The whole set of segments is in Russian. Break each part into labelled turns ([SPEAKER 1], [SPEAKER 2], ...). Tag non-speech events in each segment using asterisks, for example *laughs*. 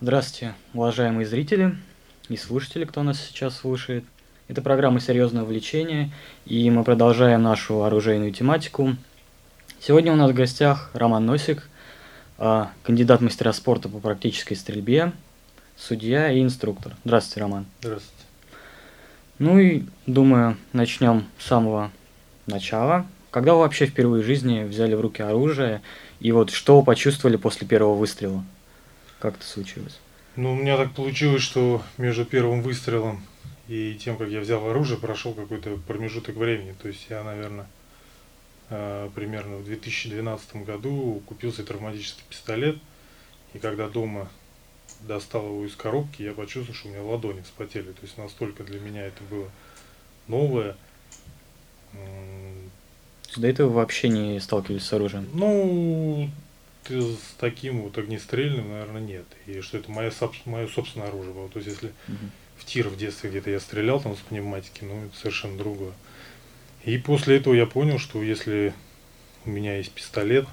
[SPEAKER 1] Здравствуйте, уважаемые зрители и слушатели, кто нас сейчас слушает. Это программа «Серьезное увлечение», и мы продолжаем нашу оружейную тематику. Сегодня у нас в гостях Роман Носик, кандидат мастера спорта по практической стрельбе, судья и инструктор. Здравствуйте, Роман.
[SPEAKER 2] Здравствуйте.
[SPEAKER 1] Ну и, думаю, начнем с самого начала. Когда вы вообще впервые в жизни взяли в руки оружие, и вот что вы почувствовали после первого выстрела? Как это случилось?
[SPEAKER 2] Ну, у меня так получилось, что между первым выстрелом и тем, как я взял оружие, прошел какой-то промежуток времени. То есть я, наверное, примерно в 2012 году купил себе травматический пистолет. И когда дома достал его из коробки, я почувствовал, что у меня ладони вспотели. То есть настолько для меня это было новое.
[SPEAKER 1] До этого вообще не сталкивались с оружием?
[SPEAKER 2] Ну, с таким вот огнестрельным, наверное, нет. И что это мое, мое собственное оружие было. То есть, если угу. в тир в детстве где-то я стрелял там с пневматики, ну, это совершенно другое. И после этого я понял, что если у меня есть пистолет,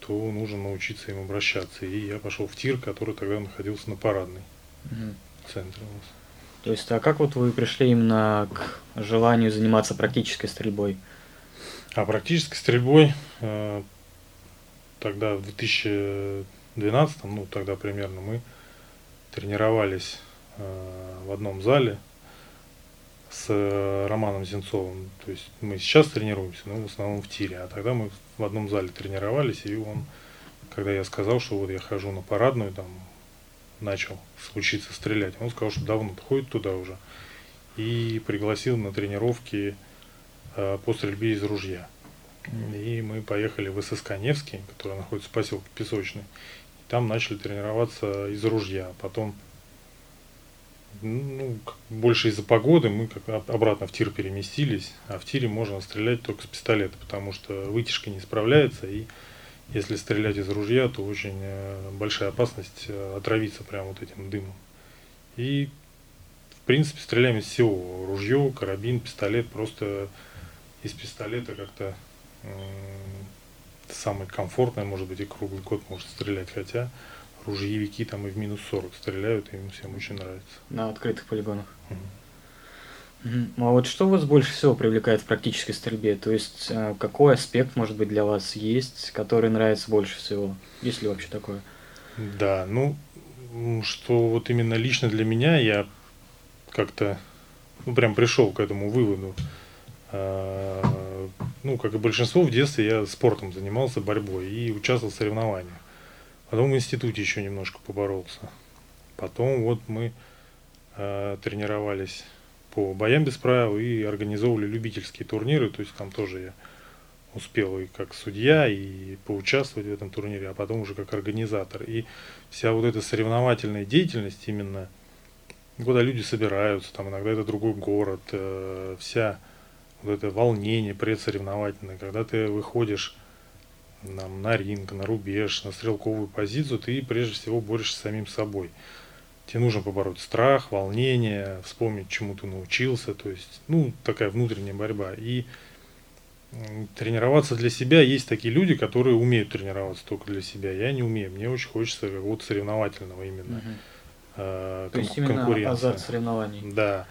[SPEAKER 2] то нужно научиться им обращаться. И я пошел в тир, который тогда находился на парадной угу. центре у нас.
[SPEAKER 1] То есть, а как вот вы пришли именно к желанию заниматься практической стрельбой?
[SPEAKER 2] А практической стрельбой э, тогда в 2012, ну тогда примерно мы тренировались э, в одном зале с э, Романом Зенцовым. То есть мы сейчас тренируемся, но в основном в тире. А тогда мы в одном зале тренировались, и он, когда я сказал, что вот я хожу на парадную, там начал случиться стрелять, он сказал, что давно ходит туда уже. И пригласил на тренировки э, по стрельбе из ружья. И мы поехали в ССК Невский, который находится в поселке Песочный. И там начали тренироваться из ружья. Потом, ну, больше из-за погоды мы как обратно в тир переместились. А в тире можно стрелять только с пистолета, потому что вытяжка не справляется. И если стрелять из ружья, то очень э, большая опасность э, отравиться прямо вот этим дымом. И, в принципе, стреляем из всего. Ружье, карабин, пистолет. Просто из пистолета как-то самый комфортный, может быть, и круглый год может стрелять, хотя ружьевики там и в минус 40 стреляют, и им всем очень нравится.
[SPEAKER 1] На открытых полигонах. Угу. Угу. А вот что вас больше всего привлекает в практической стрельбе? То есть э, какой аспект, может быть, для вас есть, который нравится больше всего? Есть ли вообще такое?
[SPEAKER 2] Да, ну, что вот именно лично для меня я как-то, ну, прям пришел к этому выводу. А, ну, как и большинство, в детстве я спортом занимался, борьбой и участвовал в соревнованиях. Потом в институте еще немножко поборолся. Потом вот мы э, тренировались по боям без правил и организовывали любительские турниры. То есть там тоже я успел и как судья, и поучаствовать в этом турнире, а потом уже как организатор. И вся вот эта соревновательная деятельность именно, куда люди собираются, там иногда это другой город, э, вся вот это волнение предсоревновательное, когда ты выходишь нам, на ринг, на рубеж, на стрелковую позицию, ты прежде всего борешься с самим собой. Тебе нужно побороть страх, волнение, вспомнить, чему ты научился, то есть, ну, такая внутренняя борьба. И тренироваться для себя есть такие люди, которые умеют тренироваться только для себя. Я не умею, мне очень хочется какого-то соревновательного именно. Угу.
[SPEAKER 1] Э, то есть именно азарт соревнований.
[SPEAKER 2] Да.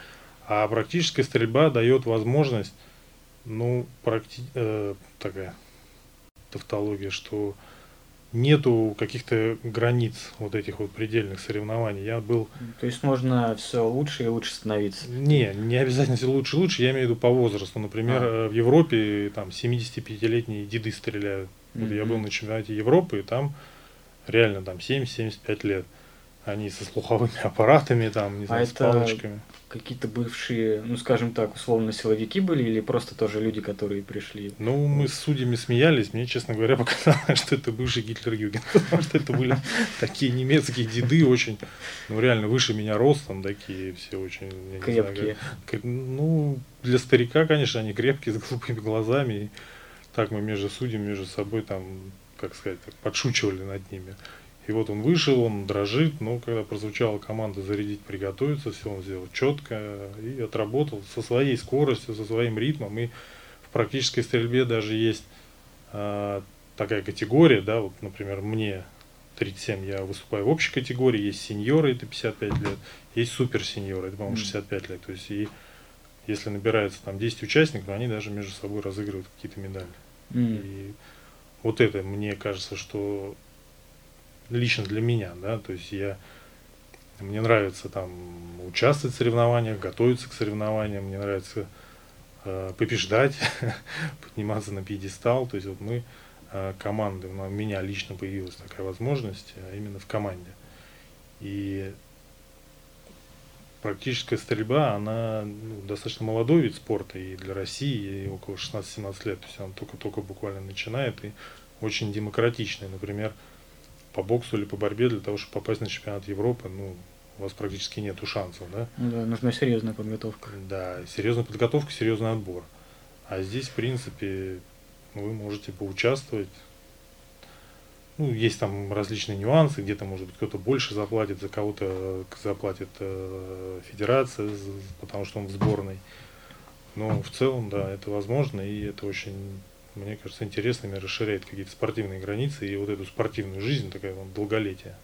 [SPEAKER 2] А практическая стрельба дает возможность, ну, практи... э, такая тавтология, что нету каких-то границ вот этих вот предельных соревнований. Я был...
[SPEAKER 1] То есть можно все лучше и лучше становиться?
[SPEAKER 2] Не, не обязательно все лучше и лучше, я имею в виду по возрасту. Например, а. в Европе там 75-летние деды стреляют. Вот mm-hmm. я был на чемпионате Европы, и там реально там 70-75 лет. Они со слуховыми *laughs* аппаратами, там, не знаю, а с палочками.
[SPEAKER 1] Какие-то бывшие, ну скажем так, условно силовики были или просто тоже люди, которые пришли?
[SPEAKER 2] Ну, мы с судьями смеялись. Мне, честно говоря, *laughs* показалось, что это бывший Гитлер-Юген. *laughs* Потому что это были такие немецкие деды, очень, ну реально выше меня ростом, такие все очень.
[SPEAKER 1] Крепкие.
[SPEAKER 2] ну, для старика, конечно, они крепкие, с голубыми глазами. так мы между судьями, между собой там как сказать, так, подшучивали над ними. И вот он вышел, он дрожит, но когда прозвучала команда зарядить, приготовиться, все он сделал четко и отработал со своей скоростью, со своим ритмом. И в практической стрельбе даже есть э, такая категория, да, вот, например, мне 37, я выступаю в общей категории, есть сеньоры, это 55 лет, есть суперсеньоры, это, по-моему, 65 лет. То есть, и если набирается там 10 участников, они даже между собой разыгрывают какие-то медали. Mm. И вот это, мне кажется, что лично для меня, да, то есть я мне нравится там участвовать в соревнованиях, готовиться к соревнованиям, мне нравится э, побеждать, *laughs* подниматься на пьедестал. То есть вот мы э, команды, у меня лично появилась такая возможность, а именно в команде. И практическая стрельба, она ну, достаточно молодой вид спорта и для России, и около 16-17 лет. То есть она только-только буквально начинает и очень демократичная. Например, по боксу или по борьбе для того, чтобы попасть на чемпионат Европы, ну, у вас практически нету шансов, да?
[SPEAKER 1] Да, нужна серьезная подготовка.
[SPEAKER 2] Да, серьезная подготовка, серьезный отбор. А здесь, в принципе, вы можете поучаствовать. Ну, есть там различные нюансы, где-то, может быть, кто-то больше заплатит, за кого-то заплатит э, федерация, потому что он в сборной. Но в целом, да, это возможно, и это очень мне кажется, интересными, расширяет какие-то спортивные границы и вот эту спортивную жизнь, такая вот долголетие.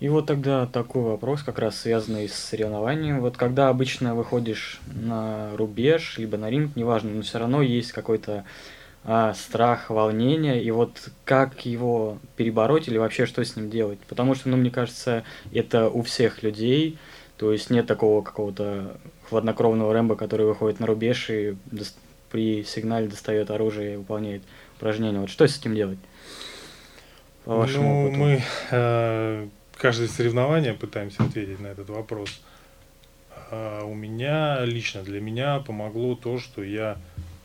[SPEAKER 1] И вот тогда такой вопрос, как раз связанный с соревнованием. Вот когда обычно выходишь на рубеж, либо на ринг, неважно, но все равно есть какой-то а, страх, волнение, и вот как его перебороть или вообще что с ним делать? Потому что, ну, мне кажется, это у всех людей, то есть нет такого какого-то хладнокровного Рэмбо, который выходит на рубеж и при сигнале достает оружие и выполняет упражнения. Вот что с этим делать?
[SPEAKER 2] По вашему ну, опыту? мы э, каждое соревнование пытаемся ответить на этот вопрос. А у меня, лично для меня помогло то, что я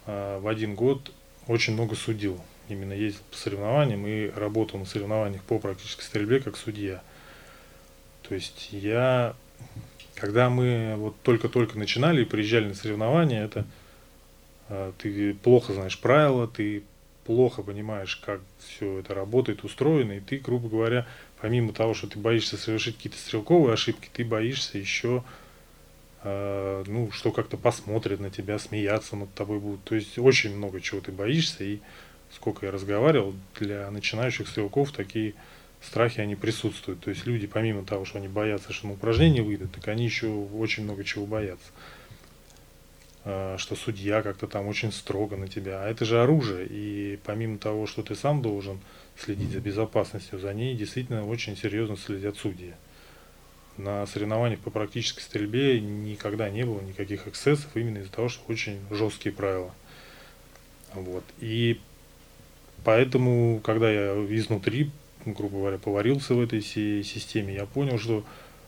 [SPEAKER 2] э, в один год очень много судил. Именно ездил по соревнованиям и работал на соревнованиях по практической стрельбе как судья. То есть я, когда мы вот только-только начинали и приезжали на соревнования, это ты плохо знаешь правила, ты плохо понимаешь, как все это работает, устроено, и ты, грубо говоря, помимо того, что ты боишься совершить какие-то стрелковые ошибки, ты боишься еще, э, ну, что как-то посмотрят на тебя, смеяться над тобой будут. То есть очень много чего ты боишься, и сколько я разговаривал, для начинающих стрелков такие страхи, они присутствуют. То есть люди, помимо того, что они боятся, что на упражнение выйдут, так они еще очень много чего боятся. Э, что судья как-то там очень строго на тебя. А это же оружие, и помимо того, что ты сам должен следить за безопасностью, за ней действительно очень серьезно следят судьи. На соревнованиях по практической стрельбе никогда не было никаких эксцессов, именно из-за того, что очень жесткие правила. Вот. И поэтому, когда я изнутри, грубо говоря, поварился в этой системе, я понял, что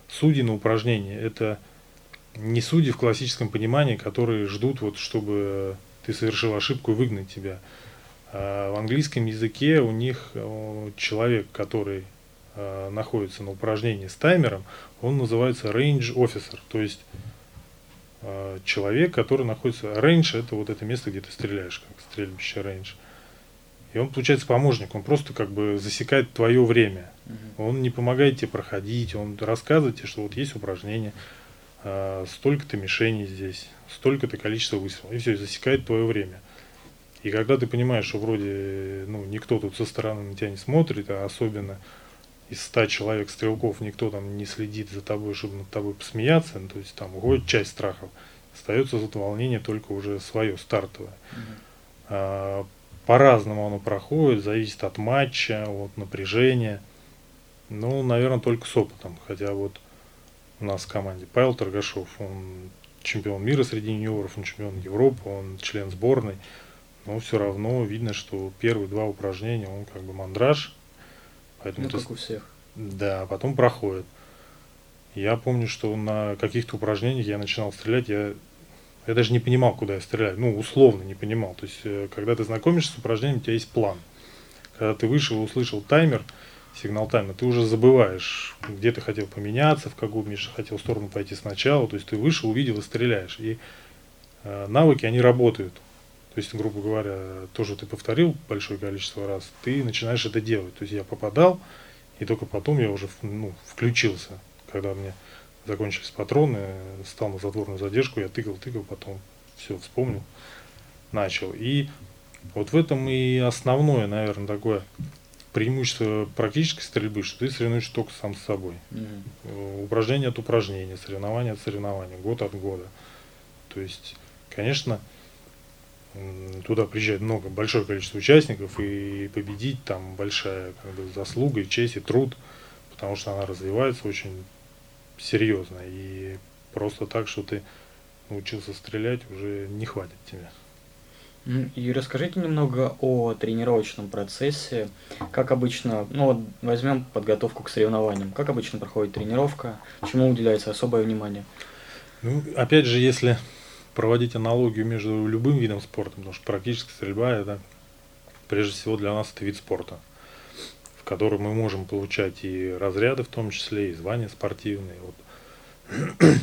[SPEAKER 2] судьи на упражнение – это – не судьи в классическом понимании, которые ждут, вот, чтобы ты совершил ошибку и выгнать тебя. А в английском языке у них человек, который а, находится на упражнении с таймером, он называется range officer, то есть а, человек, который находится... Range это вот это место, где ты стреляешь, как стрельбище range. И он, получается, помощник, он просто как бы засекает твое время. Он не помогает тебе проходить, он рассказывает тебе, что вот есть упражнение, столько-то мишеней здесь, столько-то количество выстрелов, и все, засекает твое время. И когда ты понимаешь, что вроде ну, никто тут со стороны на тебя не смотрит, а особенно из ста человек стрелков никто там не следит за тобой, чтобы над тобой посмеяться, ну, то есть там уходит часть страхов, остается за волнение только уже свое, стартовое. Mm-hmm. А, по-разному оно проходит, зависит от матча, от напряжения. Ну, наверное, только с опытом. Хотя вот у нас в команде. Павел Торгашов, он чемпион мира среди юниоров, он чемпион Европы, он член сборной. Но все равно видно, что первые два упражнения он как бы мандраж.
[SPEAKER 1] Поэтому ну, как у всех.
[SPEAKER 2] Да, потом проходит. Я помню, что на каких-то упражнениях я начинал стрелять, я, я даже не понимал, куда я стреляю. Ну, условно не понимал. То есть, э, когда ты знакомишься с упражнением, у тебя есть план. Когда ты вышел и услышал таймер, сигнал тайма, ты уже забываешь, где ты хотел поменяться, в какую Миша хотел сторону пойти сначала, то есть ты вышел, увидел и стреляешь. И э, навыки, они работают. То есть, грубо говоря, то, что ты повторил большое количество раз, ты начинаешь это делать. То есть я попадал, и только потом я уже ну, включился, когда мне закончились патроны, стал на затворную задержку, я тыкал, тыкал, потом все вспомнил, начал. И вот в этом и основное, наверное, такое преимущество практической стрельбы, что ты соревнуешься только сам с собой. Mm-hmm. Упражнение от упражнения, соревнование от соревнования, год от года. То есть, конечно, туда приезжает много, большое количество участников, и победить там большая как бы, заслуга, и честь, и труд, потому что она развивается очень серьезно. И просто так, что ты научился стрелять, уже не хватит тебе.
[SPEAKER 1] И расскажите немного о тренировочном процессе. Как обычно, ну вот возьмем подготовку к соревнованиям. Как обычно проходит тренировка? Чему уделяется особое внимание?
[SPEAKER 2] Ну, опять же, если проводить аналогию между любым видом спорта, потому что практически стрельба это прежде всего для нас это вид спорта, в котором мы можем получать и разряды в том числе, и звания спортивные. Вот. *clears throat*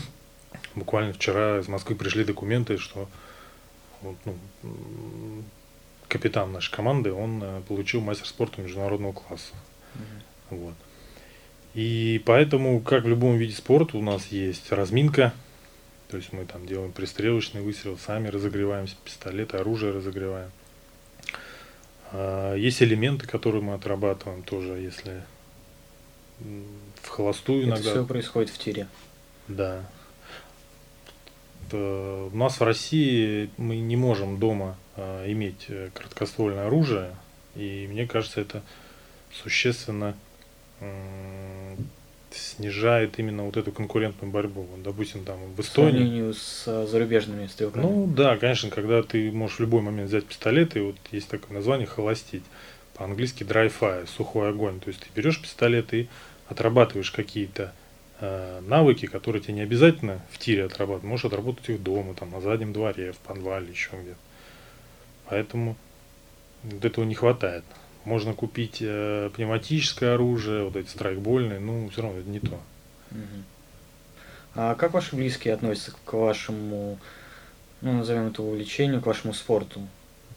[SPEAKER 2] Буквально вчера из Москвы пришли документы, что вот, ну, капитан нашей команды, он э, получил мастер спорта международного класса. Mm-hmm. Вот. И поэтому, как в любом виде спорта, у нас есть разминка, то есть мы там делаем пристрелочный выстрел, сами разогреваемся, пистолеты, оружие разогреваем. А, есть элементы, которые мы отрабатываем тоже, если в холостую иногда.
[SPEAKER 1] Это все происходит в тире.
[SPEAKER 2] Да, у нас в России мы не можем дома а, иметь э, краткоствольное оружие, и мне кажется, это существенно снижает именно вот эту конкурентную борьбу. Вот, допустим, там в Эстонии. По
[SPEAKER 1] сравнению с зарубежными стрелками.
[SPEAKER 2] Ну да, конечно, когда ты можешь в любой момент взять пистолет, и вот есть такое название холостить. По-английски dry fire, сухой огонь. То есть ты берешь пистолет и отрабатываешь какие-то Э, навыки, которые тебе не обязательно в тире отрабатывать, можешь отработать их дома, там, на заднем дворе, в подвале, еще где-то. Поэтому вот этого не хватает. Можно купить э, пневматическое оружие, вот эти страйкбольные, ну, все равно это не то.
[SPEAKER 1] А как ваши близкие относятся к вашему, ну, назовем это увлечению, к вашему спорту?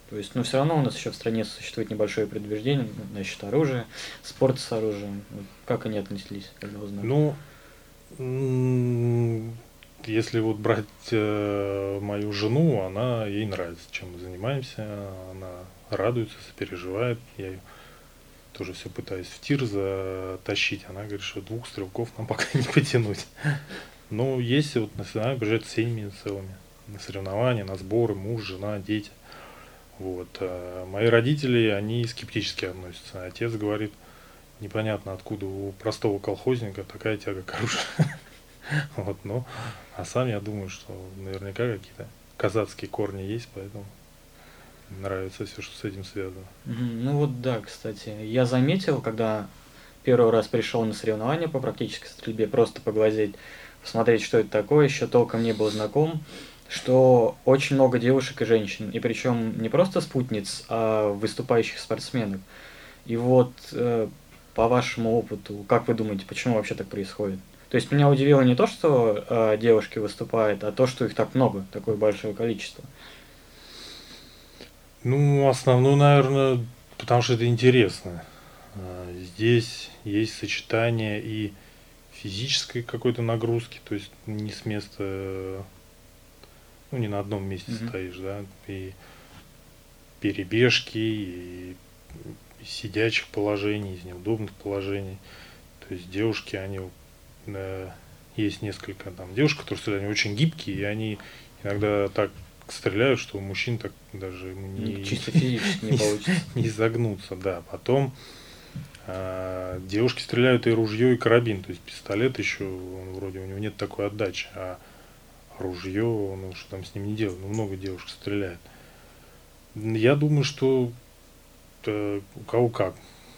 [SPEAKER 1] То есть, ну, все равно у нас еще в стране существует небольшое предубеждение насчет оружия, спорта с оружием. Как они относились, когда узнали?
[SPEAKER 2] Ну, если вот брать э, мою жену, она ей нравится, чем мы занимаемся, она радуется, сопереживает, я ее тоже все пытаюсь в тир затащить, она говорит, что двух стрелков нам *laughs* пока не потянуть. Но есть вот на соревнования приезжают семьями целыми, на соревнования, на сборы, муж, жена, дети. Вот. А мои родители, они скептически относятся. Отец говорит, непонятно откуда у простого колхозника такая тяга к оружию. *laughs* Вот, ну, а сам я думаю, что наверняка какие-то казацкие корни есть, поэтому нравится все, что с этим связано.
[SPEAKER 1] Ну вот да, кстати, я заметил, когда первый раз пришел на соревнования по практической стрельбе, просто поглазеть, посмотреть, что это такое, еще толком не был знаком, что очень много девушек и женщин, и причем не просто спутниц, а выступающих спортсменов. И вот э, по вашему опыту, как вы думаете, почему вообще так происходит? То есть меня удивило не то, что э, девушки выступают, а то, что их так много, такое большое количество.
[SPEAKER 2] Ну, основное, наверное, потому что это интересно. А, здесь есть сочетание и физической какой-то нагрузки, то есть не с места, ну, не на одном месте mm-hmm. стоишь, да, и перебежки, и сидячих положений, из неудобных положений. То есть девушки, они э, есть несколько там девушек, которые стреляют, они очень гибкие, и они иногда так стреляют, что у мужчин так даже
[SPEAKER 1] не, чисто физически не, *laughs* получится.
[SPEAKER 2] Не загнуться, да. Потом э, девушки стреляют и ружье, и карабин. То есть пистолет еще, он вроде у него нет такой отдачи, а ружье, ну что там с ним не делать, ну много девушек стреляет. Я думаю, что у кого как.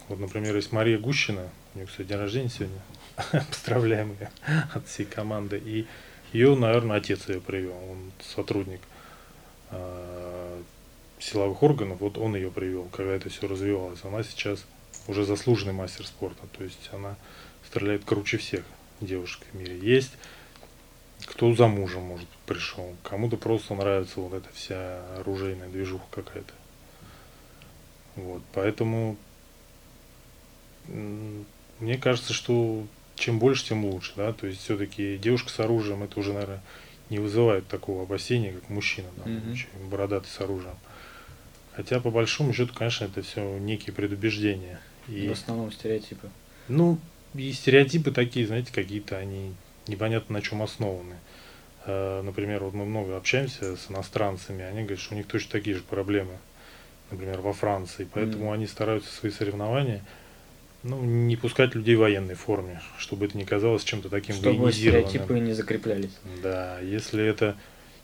[SPEAKER 2] Вот, например, есть Мария Гущина, у нее, кстати, день рождения сегодня, *laughs* поздравляем ее от всей команды. И ее, наверное, отец ее привел, он сотрудник э, силовых органов, вот он ее привел, когда это все развивалось. Она сейчас уже заслуженный мастер спорта, то есть она стреляет круче всех девушек в мире. Есть кто за мужем, может, пришел, кому-то просто нравится вот эта вся оружейная движуха какая-то. Вот, поэтому мне кажется, что чем больше, тем лучше, да, то есть все-таки девушка с оружием, это уже, наверное, не вызывает такого опасения, как мужчина, да, mm-hmm. бородатый с оружием. Хотя, по большому счету, конечно, это все некие предубеждения.
[SPEAKER 1] И, в основном стереотипы.
[SPEAKER 2] Ну, и стереотипы такие, знаете, какие-то они непонятно на чем основаны. Э, например, вот мы много общаемся с иностранцами, они говорят, что у них точно такие же проблемы, например, во Франции. Поэтому mm. они стараются свои соревнования ну, не пускать людей в военной форме, чтобы это не казалось чем-то таким
[SPEAKER 1] Чтобы стереотипы не закреплялись.
[SPEAKER 2] Да, если это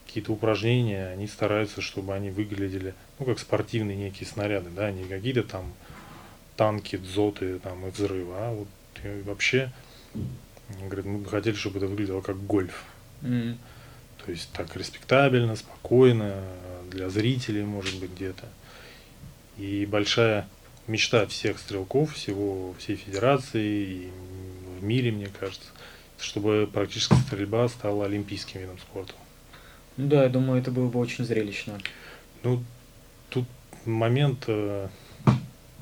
[SPEAKER 2] какие-то упражнения, они стараются, чтобы они выглядели, ну, как спортивные некие снаряды, да, не какие-то там танки, дзоты там и взрывы, а вот вообще, говорит, мы бы хотели, чтобы это выглядело как гольф. Mm. То есть так респектабельно, спокойно, для зрителей, может быть, где-то. И большая мечта всех стрелков, всего, всей федерации и в мире, мне кажется, чтобы практически стрельба стала олимпийским видом спорта.
[SPEAKER 1] Ну да, я думаю, это было бы очень зрелищно.
[SPEAKER 2] Ну, тут момент, э,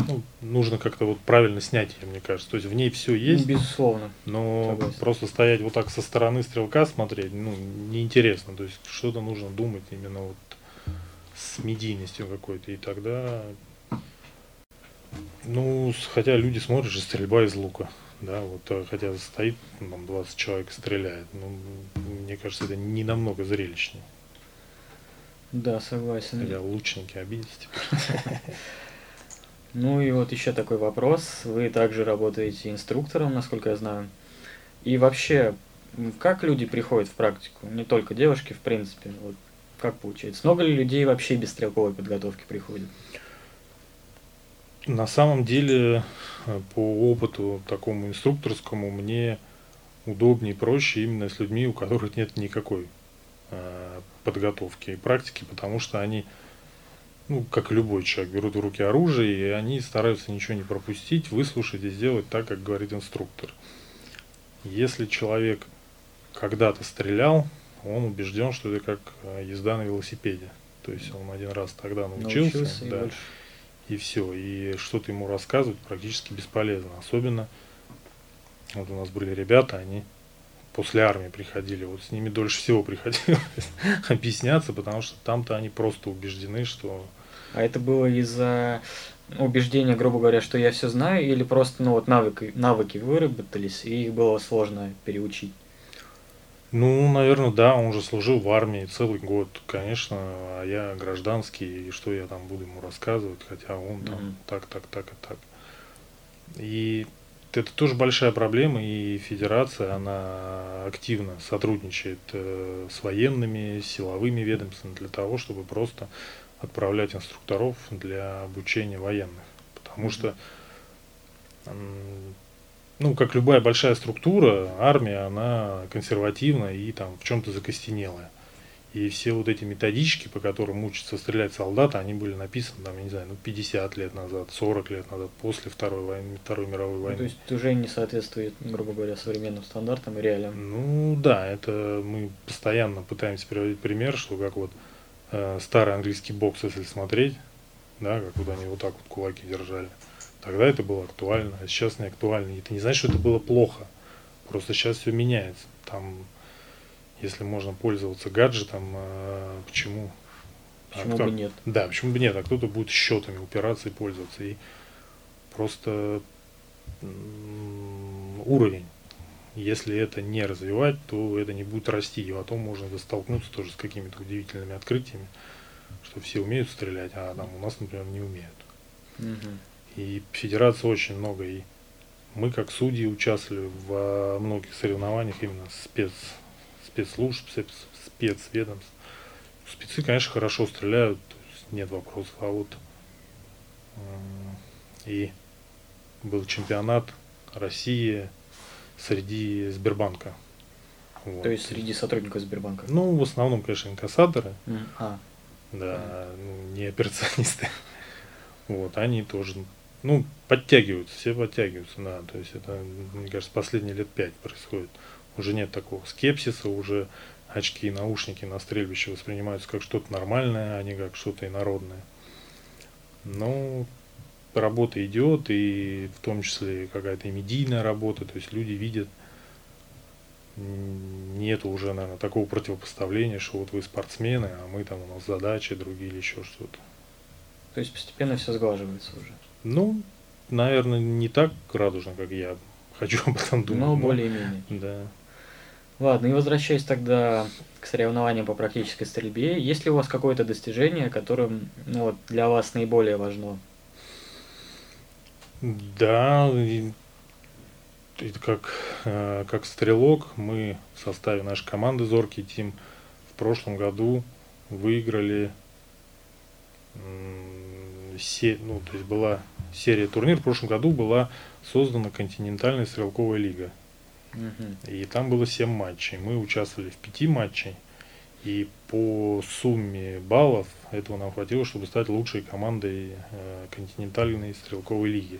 [SPEAKER 2] ну, нужно как-то вот правильно снять ее, мне кажется. То есть в ней все есть.
[SPEAKER 1] Ну, безусловно.
[SPEAKER 2] Но Согласен. просто стоять вот так со стороны стрелка смотреть, ну, неинтересно. То есть что-то нужно думать именно вот с медийностью какой-то. И тогда, ну, хотя люди смотрят же стрельба из лука. Да, вот э, хотя стоит там 20 человек стреляет. Ну, мне кажется, это не намного зрелищнее.
[SPEAKER 1] Да, согласен.
[SPEAKER 2] Хотя лучники обиделись *laughs*
[SPEAKER 1] Ну и вот еще такой вопрос. Вы также работаете инструктором, насколько я знаю. И вообще, как люди приходят в практику? Не только девушки, в принципе. Вот как получается? Много ли людей вообще без стрелковой подготовки приходят?
[SPEAKER 2] На самом деле, э, по опыту такому инструкторскому, мне удобнее и проще именно с людьми, у которых нет никакой э, подготовки и практики, потому что они, ну, как любой человек, берут в руки оружие, и они стараются ничего не пропустить, выслушать и сделать так, как говорит инструктор. Если человек когда-то стрелял, он убежден, что это как э, езда на велосипеде. То есть он один раз тогда научился, научился да, и и все. И что-то ему рассказывать практически бесполезно. Особенно, вот у нас были ребята, они после армии приходили, вот с ними дольше всего приходилось *laughs* объясняться, потому что там-то они просто убеждены, что...
[SPEAKER 1] А это было из-за убеждения, грубо говоря, что я все знаю, или просто ну, вот навыки, навыки выработались, и их было сложно переучить?
[SPEAKER 2] Ну, наверное, да, он же служил в армии целый год, конечно, а я гражданский, и что я там буду ему рассказывать, хотя он там mm-hmm. так, так, так и так. И это тоже большая проблема, и федерация, она активно сотрудничает э, с военными, силовыми ведомствами для того, чтобы просто отправлять инструкторов для обучения военных. Потому что ну, как любая большая структура, армия, она консервативна и там в чем-то закостенелая. И все вот эти методички, по которым учатся стрелять солдаты, они были написаны, там, я не знаю, ну, 50 лет назад, 40 лет назад, после Второй, войны, Второй мировой войны. Ну,
[SPEAKER 1] то есть уже не соответствует, грубо говоря, современным стандартам и реалиям.
[SPEAKER 2] Ну да, это мы постоянно пытаемся приводить пример, что как вот э, старый английский бокс, если смотреть, да, как вот они вот так вот кулаки держали. Тогда это было актуально, а сейчас не актуально. И это не значит, что это было плохо. Просто сейчас все меняется. Там, если можно пользоваться гаджетом, а, почему?
[SPEAKER 1] Почему а кто, бы нет?
[SPEAKER 2] Да, почему бы нет? А кто-то будет счетами упираться и пользоваться. И просто уровень. Если это не развивать, то это не будет расти. И потом можно столкнуться тоже с какими-то удивительными открытиями, что все умеют стрелять, а там у нас, например, не умеют. Угу. И федерация очень много. И мы, как судьи, участвовали во многих соревнованиях именно спец, спецслужб, спец, спецведомств. Спецы, конечно, хорошо стреляют, нет вопросов. А вот и был чемпионат России среди Сбербанка.
[SPEAKER 1] Вот. То есть среди сотрудников Сбербанка?
[SPEAKER 2] Ну, в основном, конечно, инкассаторы. Mm. А. Да. Ну, не операционисты. *laughs* Вот, они тоже ну, подтягиваются, все подтягиваются, да. То есть это, мне кажется, последние лет пять происходит. Уже нет такого скепсиса, уже очки и наушники на стрельбище воспринимаются как что-то нормальное, а не как что-то инородное. Ну, работа идет, и в том числе какая-то медийная работа, то есть люди видят, нету уже, наверное, такого противопоставления, что вот вы спортсмены, а мы там у нас задачи другие или еще что-то.
[SPEAKER 1] То есть постепенно все сглаживается уже.
[SPEAKER 2] Ну, наверное, не так радужно, как я хочу об этом думать.
[SPEAKER 1] Но более-менее.
[SPEAKER 2] Да.
[SPEAKER 1] Ладно, и возвращаясь тогда к соревнованиям по практической стрельбе, есть ли у вас какое-то достижение, которым ну, вот, для вас наиболее важно?
[SPEAKER 2] Да, это как, э, как стрелок мы в составе нашей команды Зоркий Тим в прошлом году выиграли се, ну, то есть была серия турнир. В прошлом году была создана континентальная стрелковая лига. Угу. И там было 7 матчей. Мы участвовали в 5 матчей. И по сумме баллов этого нам хватило, чтобы стать лучшей командой э, континентальной стрелковой лиги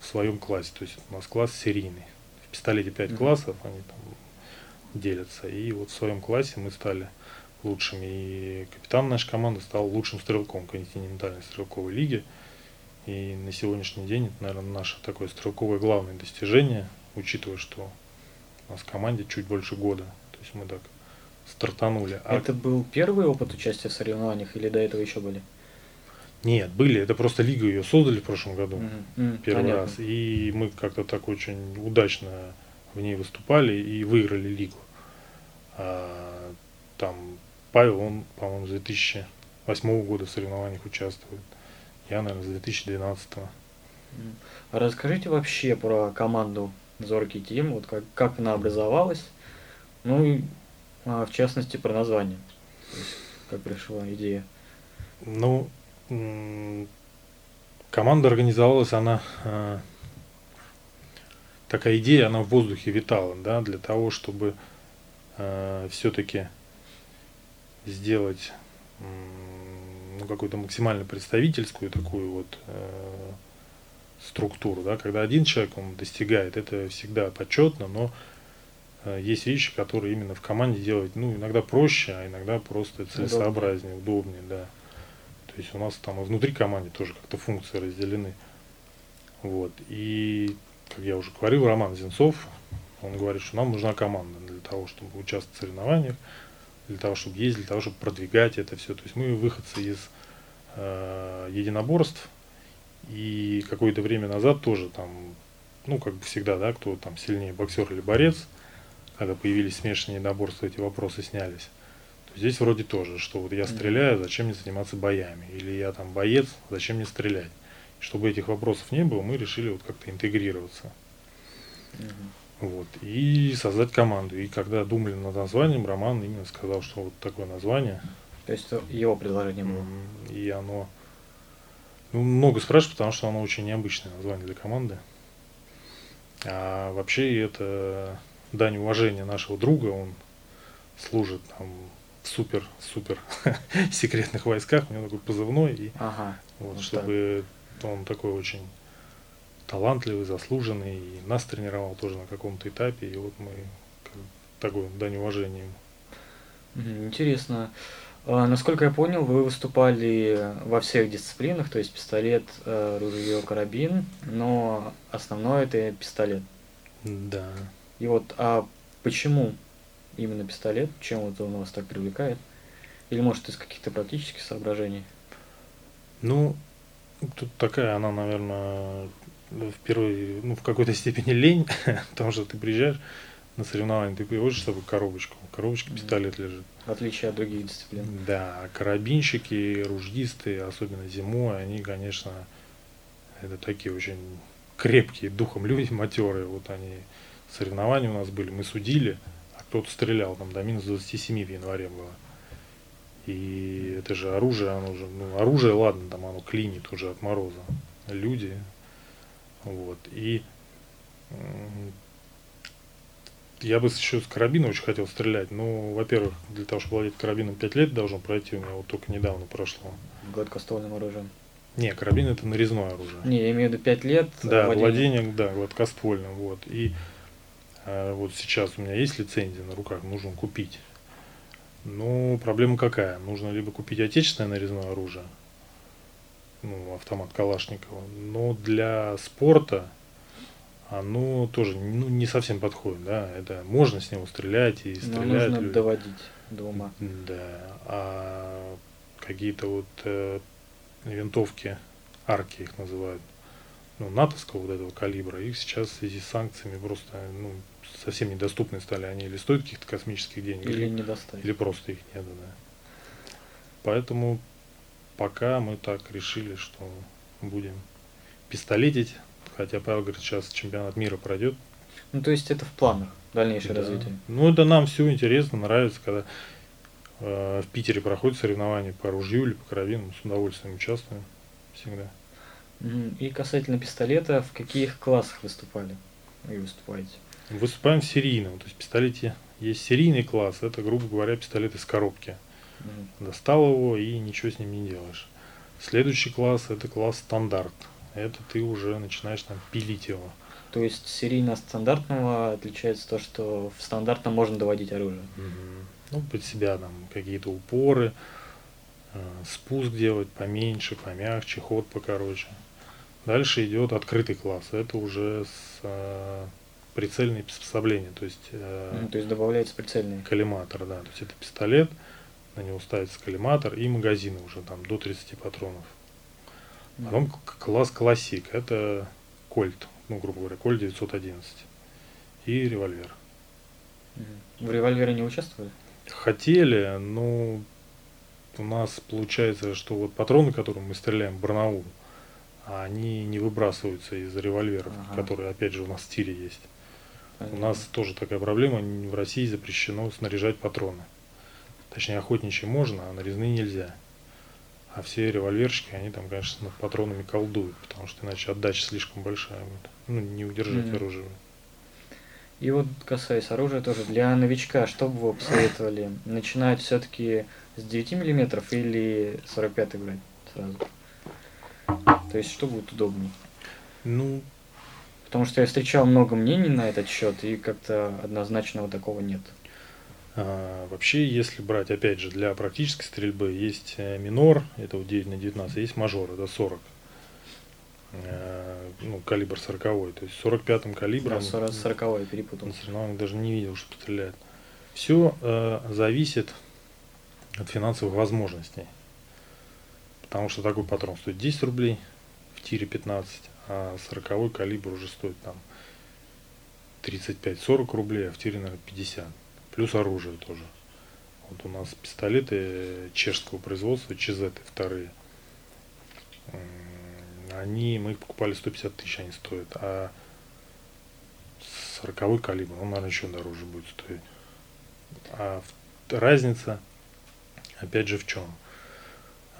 [SPEAKER 2] в своем классе. То есть у нас класс серийный. В пистолете 5 mm классов, они там делятся. И вот в своем классе мы стали лучшими. И капитан нашей команды стал лучшим стрелком континентальной стрелковой лиги. И на сегодняшний день это, наверное, наше такое стрелковое главное достижение, учитывая, что у нас в команде чуть больше года. То есть мы так стартанули.
[SPEAKER 1] А... Это был первый опыт участия в соревнованиях или до этого еще были?
[SPEAKER 2] Нет, были. Это просто лигу ее создали в прошлом году.
[SPEAKER 1] Mm -hmm.
[SPEAKER 2] Первый Понятно. раз. И мы как-то так очень удачно в ней выступали и выиграли лигу. А, там Павел, он, по-моему, с 2008 года в соревнованиях участвует. Я, наверное, с 2012.
[SPEAKER 1] А расскажите вообще про команду Зоркий Тим, вот как, как она образовалась, ну и а, в частности про название, есть, как пришла идея.
[SPEAKER 2] Ну, команда организовалась, она э, такая идея, она в воздухе витала, да, для того, чтобы э, все-таки сделать ну, какую-то максимально представительскую такую вот э, структуру, да, когда один человек он достигает, это всегда почетно, но э, есть вещи, которые именно в команде делать, ну, иногда проще, а иногда просто целесообразнее, удобнее, да. То есть у нас там и внутри команды тоже как-то функции разделены. Вот. И, как я уже говорил, Роман Зенцов, он говорит, что нам нужна команда для того, чтобы участвовать в соревнованиях, для того, чтобы ездить, для того, чтобы продвигать это все. То есть мы выходцы из э, единоборств, и какое-то время назад тоже там, ну, как бы всегда, да, кто там сильнее, боксер или борец, когда появились смешанные единоборства, эти вопросы снялись. То здесь вроде тоже, что вот я стреляю, зачем мне заниматься боями? Или я там боец, зачем мне стрелять? Чтобы этих вопросов не было, мы решили вот как-то интегрироваться. Mm-hmm. Вот. И создать команду. И когда думали над названием, Роман именно сказал, что вот такое название.
[SPEAKER 1] То есть его предложение было.
[SPEAKER 2] И оно ну, много спрашивают, потому что оно очень необычное название для команды. А вообще это дань уважения нашего друга, он служит там в супер-супер *laughs* секретных войсках, у него такой позывной, и
[SPEAKER 1] ага,
[SPEAKER 2] вот, вот чтобы так. он такой очень талантливый, заслуженный, и нас тренировал тоже на каком-то этапе, и вот мы такой дань уважения
[SPEAKER 1] ему. Интересно. А, насколько я понял, вы выступали во всех дисциплинах, то есть пистолет, э, ружье, карабин, но основное это пистолет.
[SPEAKER 2] Да.
[SPEAKER 1] И вот, а почему именно пистолет? Чем это он вас так привлекает? Или может из каких-то практических соображений?
[SPEAKER 2] Ну, тут такая она, наверное, в первой, ну, в какой-то степени лень, *laughs* потому что ты приезжаешь на соревнования, ты привозишь с собой коробочку, коробочке пистолет лежит.
[SPEAKER 1] В отличие от других дисциплин.
[SPEAKER 2] Да, карабинщики, руждисты, особенно зимой, они, конечно, это такие очень крепкие духом *laughs* люди, матерые, вот они, соревнования у нас были, мы судили, а кто-то стрелял, там до минус 27 в январе было. И это же оружие, оно же, ну, оружие, ладно, там оно клинит уже от мороза. Люди, вот. И я бы еще с карабина очень хотел стрелять. Ну, во-первых, для того, чтобы владеть карабином 5 лет должен пройти, у меня вот только недавно прошло.
[SPEAKER 1] Гладкоствольным оружием.
[SPEAKER 2] Не, карабин это нарезное оружие.
[SPEAKER 1] Не, я имею в виду 5 лет.
[SPEAKER 2] Да, владение, владение да, гладкоствольным. Вот. И А вот сейчас у меня есть лицензия на руках, нужно купить. Ну, проблема какая? Нужно либо купить отечественное нарезное оружие, ну, автомат Калашникова, но для спорта оно тоже ну, не совсем подходит, да, это можно с него стрелять и стрелять. Но
[SPEAKER 1] нужно люди. доводить до ума.
[SPEAKER 2] Да, а какие-то вот э, винтовки, арки их называют, ну, натовского вот этого калибра, их сейчас в связи с санкциями просто, ну, совсем недоступны стали, они или стоят каких-то космических денег,
[SPEAKER 1] или, или не достать.
[SPEAKER 2] Или просто их нет, да. Поэтому пока мы так решили, что будем пистолетить, хотя Павел говорит, сейчас чемпионат мира пройдет.
[SPEAKER 1] Ну, то есть это в планах дальнейшее да. развитие.
[SPEAKER 2] Ну, это нам все интересно, нравится, когда э, в Питере проходят соревнования по ружью или по карабинам, с удовольствием участвуем всегда.
[SPEAKER 1] И касательно пистолета, в каких классах выступали и выступаете?
[SPEAKER 2] Выступаем в серийном, то есть в пистолете есть серийный класс, это, грубо говоря, пистолет из коробки. Достал его и ничего с ним не делаешь. Следующий класс это класс стандарт. Это ты уже начинаешь там пилить его.
[SPEAKER 1] То есть серийно от стандартного отличается то, что в стандартном можно доводить оружие.
[SPEAKER 2] Угу. Ну, под себя там какие-то упоры, э, спуск делать поменьше, помягче, ход покороче. Дальше идет открытый класс. Это уже с э, прицельные приспособления. То есть,
[SPEAKER 1] э, ну, то есть добавляется прицельный.
[SPEAKER 2] Коллиматор, да. То есть это пистолет, на него ставится коллиматор и магазины уже там до 30 патронов. Потом класс классик, это кольт, ну, грубо говоря, кольт 911 и револьвер.
[SPEAKER 1] В револьвере не участвовали?
[SPEAKER 2] Хотели, но у нас получается, что вот патроны, которым мы стреляем Барнаул, они не выбрасываются из револьверов, ага. которые, опять же, у нас в стиле есть. Понятно. У нас тоже такая проблема, в России запрещено снаряжать патроны. Точнее, охотничьи можно, а нарезные нельзя. А все револьверщики, они там, конечно, над патронами колдуют, потому что иначе отдача слишком большая будет. Ну, не удержать mm-hmm. оружие.
[SPEAKER 1] И вот касаясь оружия тоже, для новичка, что бы вы посоветовали? Начинать все-таки с 9 миллиметров или 45 брать сразу? То есть, что будет удобнее?
[SPEAKER 2] Ну,
[SPEAKER 1] Потому что я встречал много мнений на этот счет, и как-то однозначного такого нет.
[SPEAKER 2] А, вообще, если брать, опять же, для практической стрельбы, есть э, минор, это вот 9 на 19, есть мажор, это 40. Э, ну, калибр 40 то есть 45-м калибром. Да,
[SPEAKER 1] 40, 40 перепутал. На
[SPEAKER 2] соревнованиях даже не видел, что стреляет. Все э, зависит от финансовых возможностей. Потому что такой патрон стоит 10 рублей, в тире 15, а 40 калибр уже стоит там 35-40 рублей, а в тире, наверное, 50 плюс оружие тоже. Вот у нас пистолеты чешского производства, ЧЗ вторые. Они, мы их покупали 150 тысяч, они стоят, а 40 калибр, он, наверное, еще дороже будет стоить. А разница, опять же, в чем?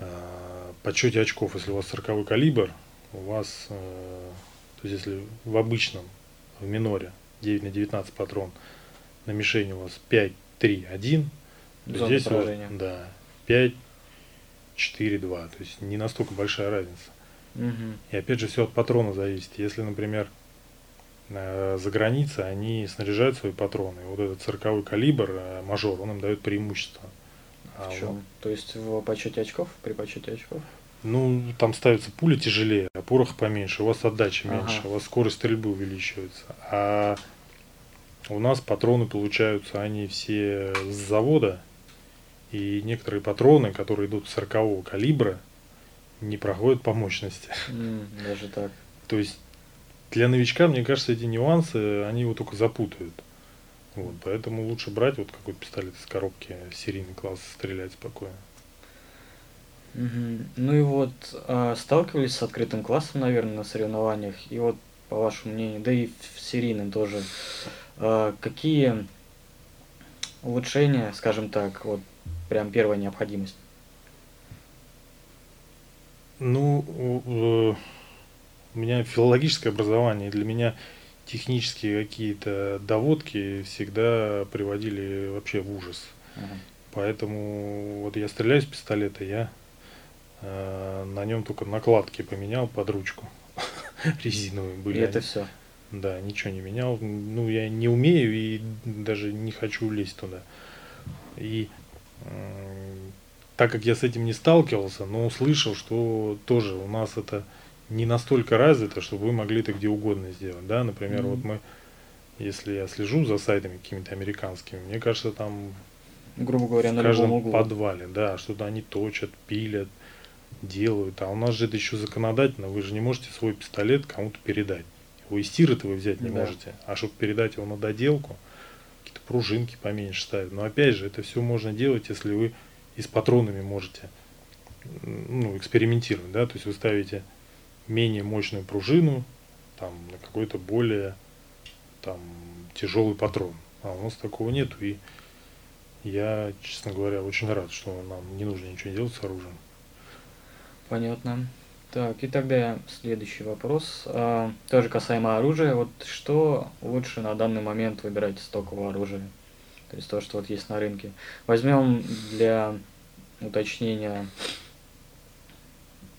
[SPEAKER 2] А, подсчете очков, если у вас 40 калибр, у вас, э, то есть если в обычном, в миноре 9 на 19 патрон – на мишени у вас 5, 3, 1, то здесь вас, да, 5, 4, 2. То есть не настолько большая разница.
[SPEAKER 1] Угу.
[SPEAKER 2] И опять же все от патрона зависит. Если, например, э, за границей они снаряжают свои патроны. И вот этот 40 калибр, э, мажор, он им дает преимущество.
[SPEAKER 1] А в чем? Вот, То есть в подсчете очков, при подсчете очков?
[SPEAKER 2] Ну, там ставятся пули тяжелее, а порох поменьше, у вас отдача меньше, ага. у вас скорость стрельбы увеличивается. А у нас патроны получаются, они все с завода, и некоторые патроны, которые идут 40 калибра, не проходят по мощности.
[SPEAKER 1] Mm, даже так.
[SPEAKER 2] То есть для новичка, мне кажется, эти нюансы, они его только запутают. Вот, поэтому лучше брать вот какой-то пистолет из коробки, серийный класс, стрелять спокойно.
[SPEAKER 1] Угу. Ну и вот э, сталкивались с открытым классом, наверное, на соревнованиях. И вот по вашему мнению, да и в серийном тоже, какие улучшения, скажем так, вот прям первая необходимость?
[SPEAKER 2] Ну, у меня филологическое образование, для меня технические какие-то доводки всегда приводили вообще в ужас. Ага. Поэтому вот я стреляю с пистолета, я э, на нем только накладки поменял под ручку *laughs* резиновые были.
[SPEAKER 1] И это все.
[SPEAKER 2] Да, ничего не менял. Ну, я не умею и даже не хочу лезть туда. И э, так как я с этим не сталкивался, но услышал, что тоже у нас это не настолько развито, чтобы вы могли это где угодно сделать. Да? Например, mm-hmm. вот мы, если я слежу за сайтами какими-то американскими, мне кажется, там
[SPEAKER 1] грубо говоря,
[SPEAKER 2] в
[SPEAKER 1] на
[SPEAKER 2] каждом
[SPEAKER 1] углу.
[SPEAKER 2] подвале, да, что-то они точат, пилят, делают. А у нас же это еще законодательно, вы же не можете свой пистолет кому-то передать. Его из тира-то вы взять не да. можете. А чтобы передать его на доделку, какие-то пружинки поменьше ставят. Но опять же, это все можно делать, если вы и с патронами можете ну, экспериментировать, да, то есть вы ставите менее мощную пружину, там, на какой-то более там тяжелый патрон. А у нас такого нету, и я, честно говоря, очень рад, что нам не нужно ничего делать с оружием.
[SPEAKER 1] Понятно. Так, и тогда следующий вопрос. А, тоже касаемо оружия. Вот что лучше на данный момент выбирать из стокового оружия? То есть то, что вот есть на рынке. Возьмем для уточнения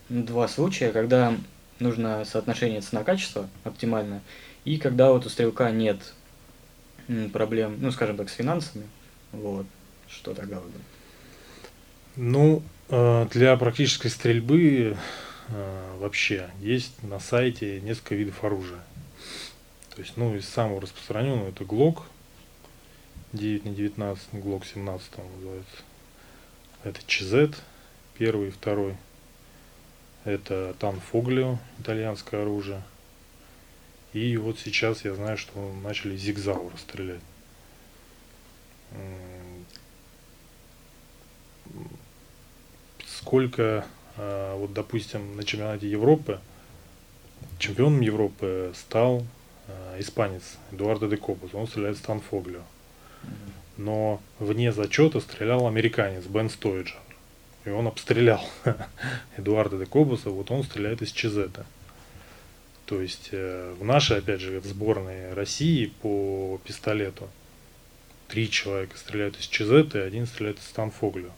[SPEAKER 1] два случая, когда нужно соотношение цена-качество оптимально, и когда вот у стрелка нет проблем, ну, скажем так, с финансами, вот, что тогда выбрать?
[SPEAKER 2] Ну, э, для практической стрельбы э, вообще есть на сайте несколько видов оружия. То есть, ну, из самого распространенного это Glock 9 на 19, Glock 17 он называется. Это ЧЗ, первый и второй. Это Танфоглио, итальянское оружие. И вот сейчас я знаю, что начали Зигзаура стрелять. Сколько, вот допустим, на чемпионате Европы, чемпионом Европы стал а, испанец Эдуардо де Копус, он стреляет с Танфоглио. Но вне зачета стрелял американец Бен Стоиджер. И он обстрелял *laughs* Эдуарда де Кобуса, вот он стреляет из Чизета. То есть э, в нашей, опять же, в сборной России по пистолету три человека стреляют из Чизета, и один стреляет из Станфоглио.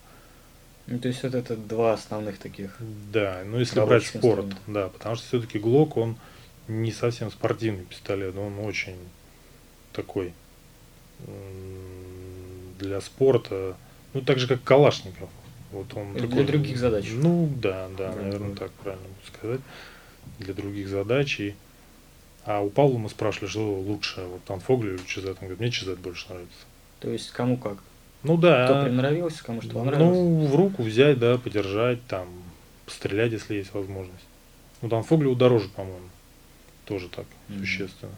[SPEAKER 1] Ну, то есть вот это два основных таких.
[SPEAKER 2] Да, ну если брать спорт, да, потому что все-таки Глок, он не совсем спортивный пистолет, он очень такой для спорта, ну так же как Калашников. Вот он
[SPEAKER 1] Или такой, для других задач.
[SPEAKER 2] Ну да, да, да наверное, да. так правильно будет сказать. Для других задач. И... А у Павла мы спрашивали, что лучше, вот Танфогли или Чизет. Он говорит, мне Чизет больше нравится.
[SPEAKER 1] То есть кому как?
[SPEAKER 2] Ну да.
[SPEAKER 1] Кто приноровился, кому что понравилось?
[SPEAKER 2] Ну, в руку взять, да, подержать, там, стрелять, если есть возможность. Ну, Танфогли дороже, по-моему. Тоже так, mm-hmm. существенно.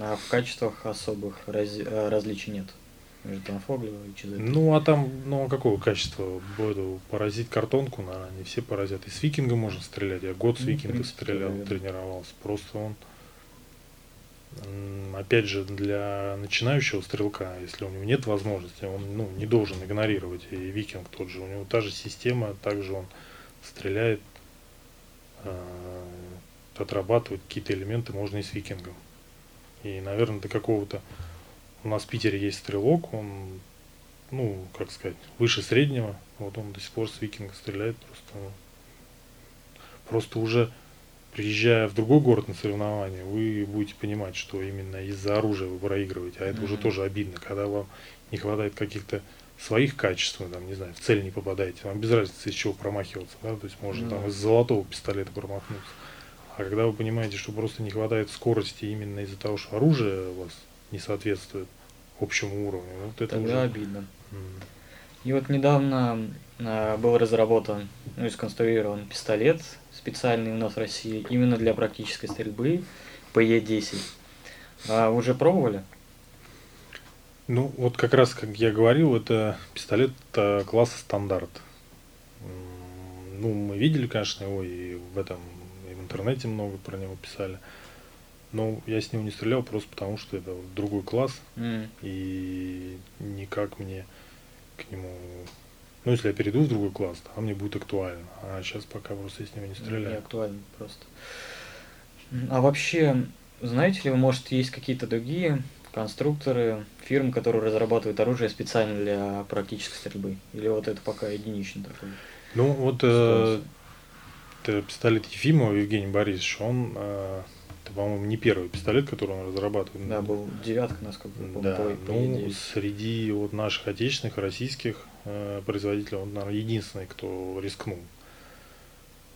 [SPEAKER 1] А в качествах особых раз... Э, различий нет? Между Танфоглио и Чизет?
[SPEAKER 2] Ну, а там, ну, а какого качества? Буду поразить картонку, наверное, не все поразят. И с викинга можно стрелять. Я год с ну, викинга принципе, стрелял, наверное. тренировался. Просто он опять же, для начинающего стрелка, если у него нет возможности, он ну, не должен игнорировать. И викинг тот же, у него та же система, также он стреляет, э, отрабатывать какие-то элементы можно и с викингом. И, наверное, до какого-то... У нас в Питере есть стрелок, он, ну, как сказать, выше среднего. Вот он до сих пор с викинга стреляет просто. Ну, просто уже приезжая в другой город на соревнования, вы будете понимать, что именно из-за оружия вы проигрываете, а это mm-hmm. уже тоже обидно, когда вам не хватает каких-то своих качеств, там, не знаю, в цель не попадаете, вам без разницы из чего промахиваться, да, то есть можно mm-hmm. там из золотого пистолета промахнуться. А когда вы понимаете, что просто не хватает скорости именно из-за того, что оружие у вас не соответствует общему уровню, вот это
[SPEAKER 1] Тогда уже... обидно. Mm. И вот недавно э, был разработан, ну и сконструирован пистолет специальный у нас в России именно для практической стрельбы PE-10. А уже пробовали?
[SPEAKER 2] Ну, вот как раз, как я говорил, это пистолет класса стандарт. Ну, мы видели, конечно, его и в этом, и в интернете много про него писали. Но я с него не стрелял просто потому, что это другой класс. Mm. И никак мне к нему ну, если я перейду в другой класс, то мне будет актуально. А сейчас пока просто я с ними не стреляю.
[SPEAKER 1] Не актуально просто. А вообще, знаете ли вы, может, есть какие-то другие конструкторы, фирмы, которые разрабатывают оружие специально для практической стрельбы? Или вот это пока единичный такой?
[SPEAKER 2] Ну, вот э, пистолет Ефимова Евгений Борисович, он э, Это, по-моему, не первый пистолет, который он разрабатывает.
[SPEAKER 1] Да, был девятка, насколько я помню.
[SPEAKER 2] Да,
[SPEAKER 1] по
[SPEAKER 2] ну, среди вот наших отечественных, российских э, производителей, он, наверное, единственный, кто рискнул.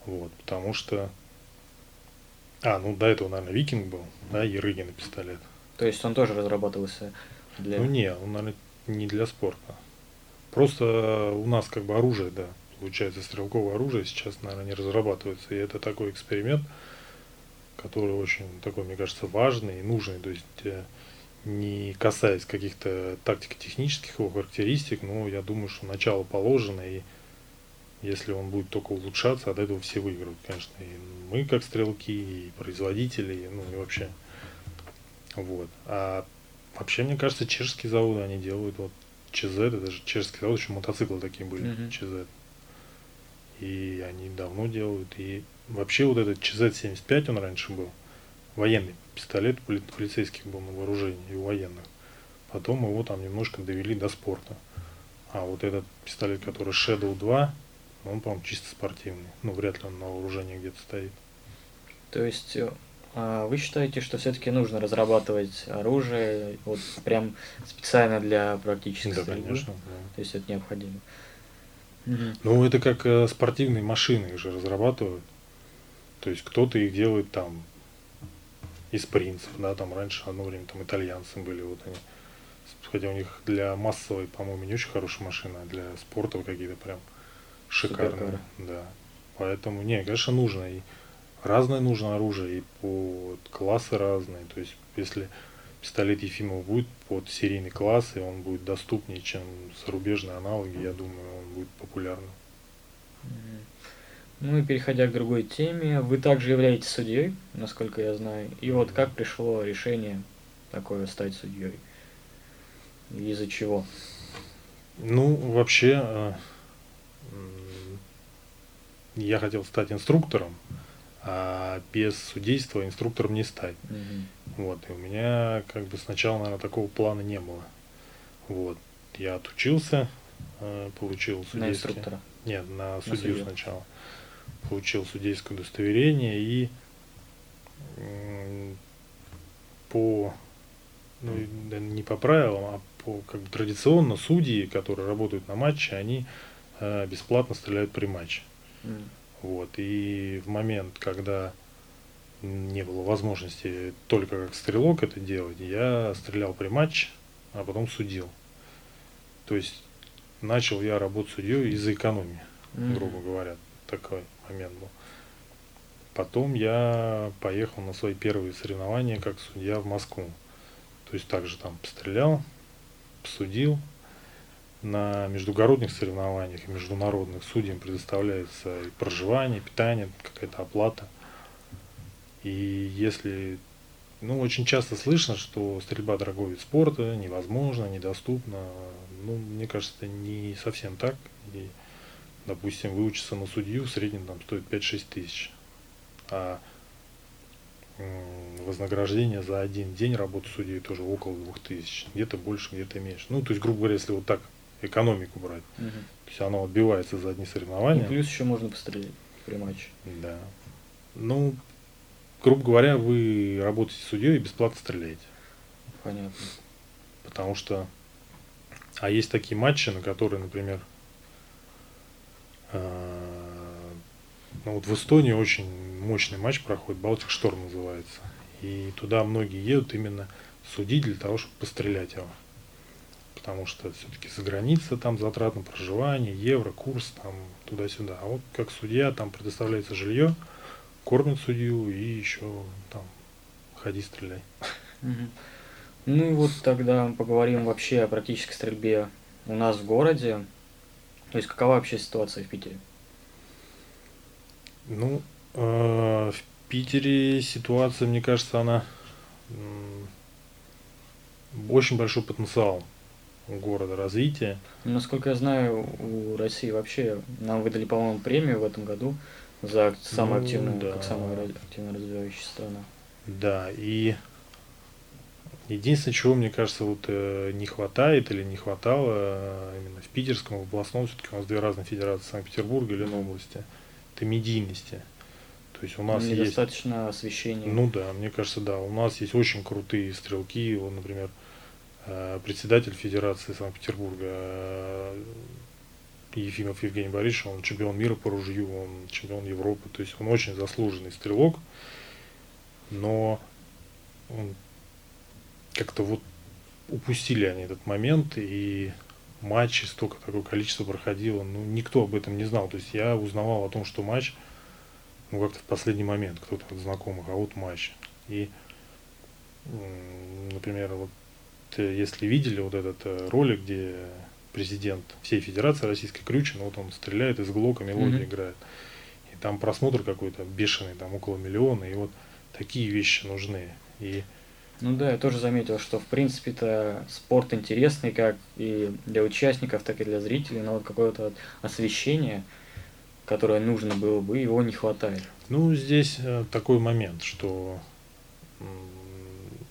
[SPEAKER 2] Вот, потому что... А, ну до этого, наверное, Викинг был, да, Ерыгин пистолет.
[SPEAKER 1] То есть он тоже разрабатывался для...
[SPEAKER 2] Ну не, он, наверное, не для спорта. Просто у нас как бы оружие, да, получается, стрелковое оружие сейчас, наверное, не разрабатывается. И это такой эксперимент, который очень такой, мне кажется, важный и нужный. То есть э, не касаясь каких-то тактико-технических его характеристик, но я думаю, что начало положено, и если он будет только улучшаться, от этого все выиграют, конечно. И мы, как стрелки, и производители, и, ну и вообще. Вот. А вообще, мне кажется, чешские заводы, они делают вот ЧЗ, это же чешский завод, еще мотоциклы такие были,
[SPEAKER 1] Мгм.
[SPEAKER 2] ЧЗ. И они давно делают. И вообще вот этот ЧЗ-75, он раньше был, военный пистолет поли- полицейских был на вооружении и у военных. Потом его там немножко довели до спорта. А вот этот пистолет, который Shadow 2, он, по-моему, чисто спортивный. Ну, вряд ли он на вооружении где-то стоит.
[SPEAKER 1] То есть э, а вы считаете, что все-таки нужно разрабатывать оружие вот прям специально для практической
[SPEAKER 2] Да,
[SPEAKER 1] стрельбы?
[SPEAKER 2] конечно. да.
[SPEAKER 1] То есть это необходимо.
[SPEAKER 2] Ну, это как э, спортивные машины их же разрабатывают. То есть кто-то их делает там из принцев, да, там раньше одно время там итальянцы были, вот они. Хотя у них для массовой, по-моему, не очень хорошая машина, а для спорта какие-то прям шикарные.
[SPEAKER 1] Суперкары.
[SPEAKER 2] Да. Поэтому, не, конечно, нужно. И разное нужно оружие, и по классы разные. То есть, если пистолет Ефимов будет под серийный класс, и он будет доступнее, чем зарубежные аналоги, я думаю, он будет популярным.
[SPEAKER 1] Мгм. Ну и переходя к другой теме, вы также являетесь судьей, насколько я знаю. И вот как пришло решение такое стать судьей? Из-за чего?
[SPEAKER 2] Ну, вообще, э, я хотел стать инструктором, а без судейства инструктором не стать.
[SPEAKER 1] Мгм.
[SPEAKER 2] Вот, и у меня как бы сначала, наверное, такого плана не было. Вот, я отучился, э, получил
[SPEAKER 1] На
[SPEAKER 2] судейский...
[SPEAKER 1] инструктора.
[SPEAKER 2] Нет, на судью
[SPEAKER 1] судью.
[SPEAKER 2] сначала. Получил судейское удостоверение и по ну, не по правилам, а по как бы традиционно судьи, которые работают на матче, они э, бесплатно стреляют при матче.
[SPEAKER 1] М.
[SPEAKER 2] Вот. И в момент, когда не было возможности только как стрелок это делать, я стрелял при матче, а потом судил. То есть начал я работать судьей из-за экономии,
[SPEAKER 1] Мгм.
[SPEAKER 2] грубо говоря. Такой момент был. Потом я поехал на свои первые соревнования как судья в Москву. То есть также там пострелял, посудил. На междугородных соревнованиях и международных судьям предоставляется и проживание, питание, какая-то оплата. И если, ну, очень часто слышно, что стрельба дорогой вид спорта, невозможно, недоступно. Ну, мне кажется, это не совсем так. И, допустим, выучиться на судью в среднем там стоит 5-6 тысяч. А вознаграждение за один день работы судьей тоже около 2000. Где-то больше, где-то меньше. Ну, то есть, грубо говоря, если вот так экономику брать.
[SPEAKER 1] Мгм.
[SPEAKER 2] То есть оно отбивается за одни
[SPEAKER 1] И
[SPEAKER 2] соревнования.
[SPEAKER 1] плюс еще можно пострелять при матче.
[SPEAKER 2] Да. Ну, грубо говоря, вы работаете судьей и бесплатно стреляете.
[SPEAKER 1] Понятно.
[SPEAKER 2] Потому что... А есть такие матчи, на которые, например, ну вот в Эстонии очень мощный матч проходит, Балтик Шторм называется. И туда многие едут именно судить для того, чтобы пострелять его. Потому что все-таки за граница там затрат на проживание, евро, курс там туда-сюда. А вот как судья там предоставляется жилье, кормят судью и еще там ходи стреляй.
[SPEAKER 1] Ну и вот тогда поговорим вообще о практической стрельбе у нас в городе. То есть какова вообще ситуация в Питере?
[SPEAKER 2] Ну, э, в Питере ситуация, мне кажется, она очень большой потенциал у города развития.
[SPEAKER 1] Насколько я знаю, у России вообще нам выдали, по-моему, премию в этом году за самую
[SPEAKER 2] Ну,
[SPEAKER 1] активную,
[SPEAKER 2] да.
[SPEAKER 1] как самая активно развивающаяся страна.
[SPEAKER 2] Да, и единственное, чего, мне кажется, вот э, не хватает или не хватало э, именно в питерском, в областном, все-таки у нас две разные федерации, Санкт-Петербурга и Ленобласти, это медийности. То есть у нас
[SPEAKER 1] недостаточно есть... освещения.
[SPEAKER 2] Ну да, мне кажется, да. У нас есть очень крутые стрелки. Он, например, э, председатель Федерации Санкт-Петербурга э, Ефимов Евгений Борисович, он чемпион мира по ружью, он чемпион Европы, то есть он очень заслуженный стрелок, но он как-то вот упустили они этот момент, и матчи столько такое количество проходило, ну, никто об этом не знал. То есть я узнавал о том, что матч, ну, как-то в последний момент кто-то от знакомых, а вот матч. И, например, вот э, если видели вот этот э, ролик, где президент всей Федерации Российской Крючин, вот он стреляет из глока, мелодия mm-hmm. играет. И там просмотр какой-то бешеный, там около миллиона, и вот такие вещи нужны. И
[SPEAKER 1] ну да, я тоже заметил, что в принципе-то спорт интересный как и для участников, так и для зрителей, но вот какое-то освещение, которое нужно было бы, его не хватает.
[SPEAKER 2] Ну, здесь э, такой момент, что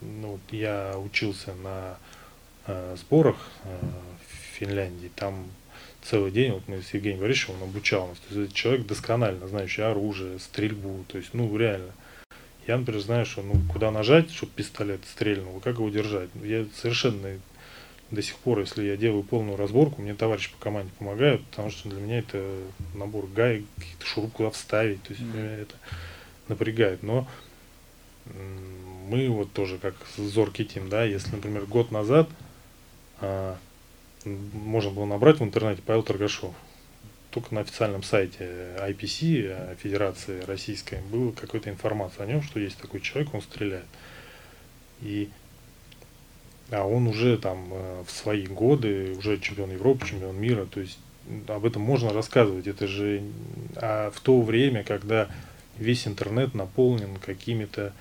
[SPEAKER 2] ну, я учился на э, сборах э, в Финляндии, там целый день, вот мы с Евгением Борисовичем, он обучал нас, то есть человек досконально знающий оружие, стрельбу, то есть, ну, реально – я, например, знаю, что ну, куда нажать, чтобы пистолет стрельнул, как его держать. Я совершенно до сих пор, если я делаю полную разборку, мне товарищи по команде помогают, потому что для меня это набор гаек, какие-то шуруп куда вставить, то есть mm-hmm. меня это напрягает. Но мы вот тоже как зоркий тим, да, если, например, год назад а, можно было набрать в интернете Павел Торгашов, только на официальном сайте IPC, э, Федерации Российской, была какая-то информация о нем, что есть такой человек, он стреляет. И а он уже там э, в свои годы, уже чемпион Европы, чемпион мира, то есть об этом можно рассказывать. Это же а в то время, когда весь интернет наполнен какими-то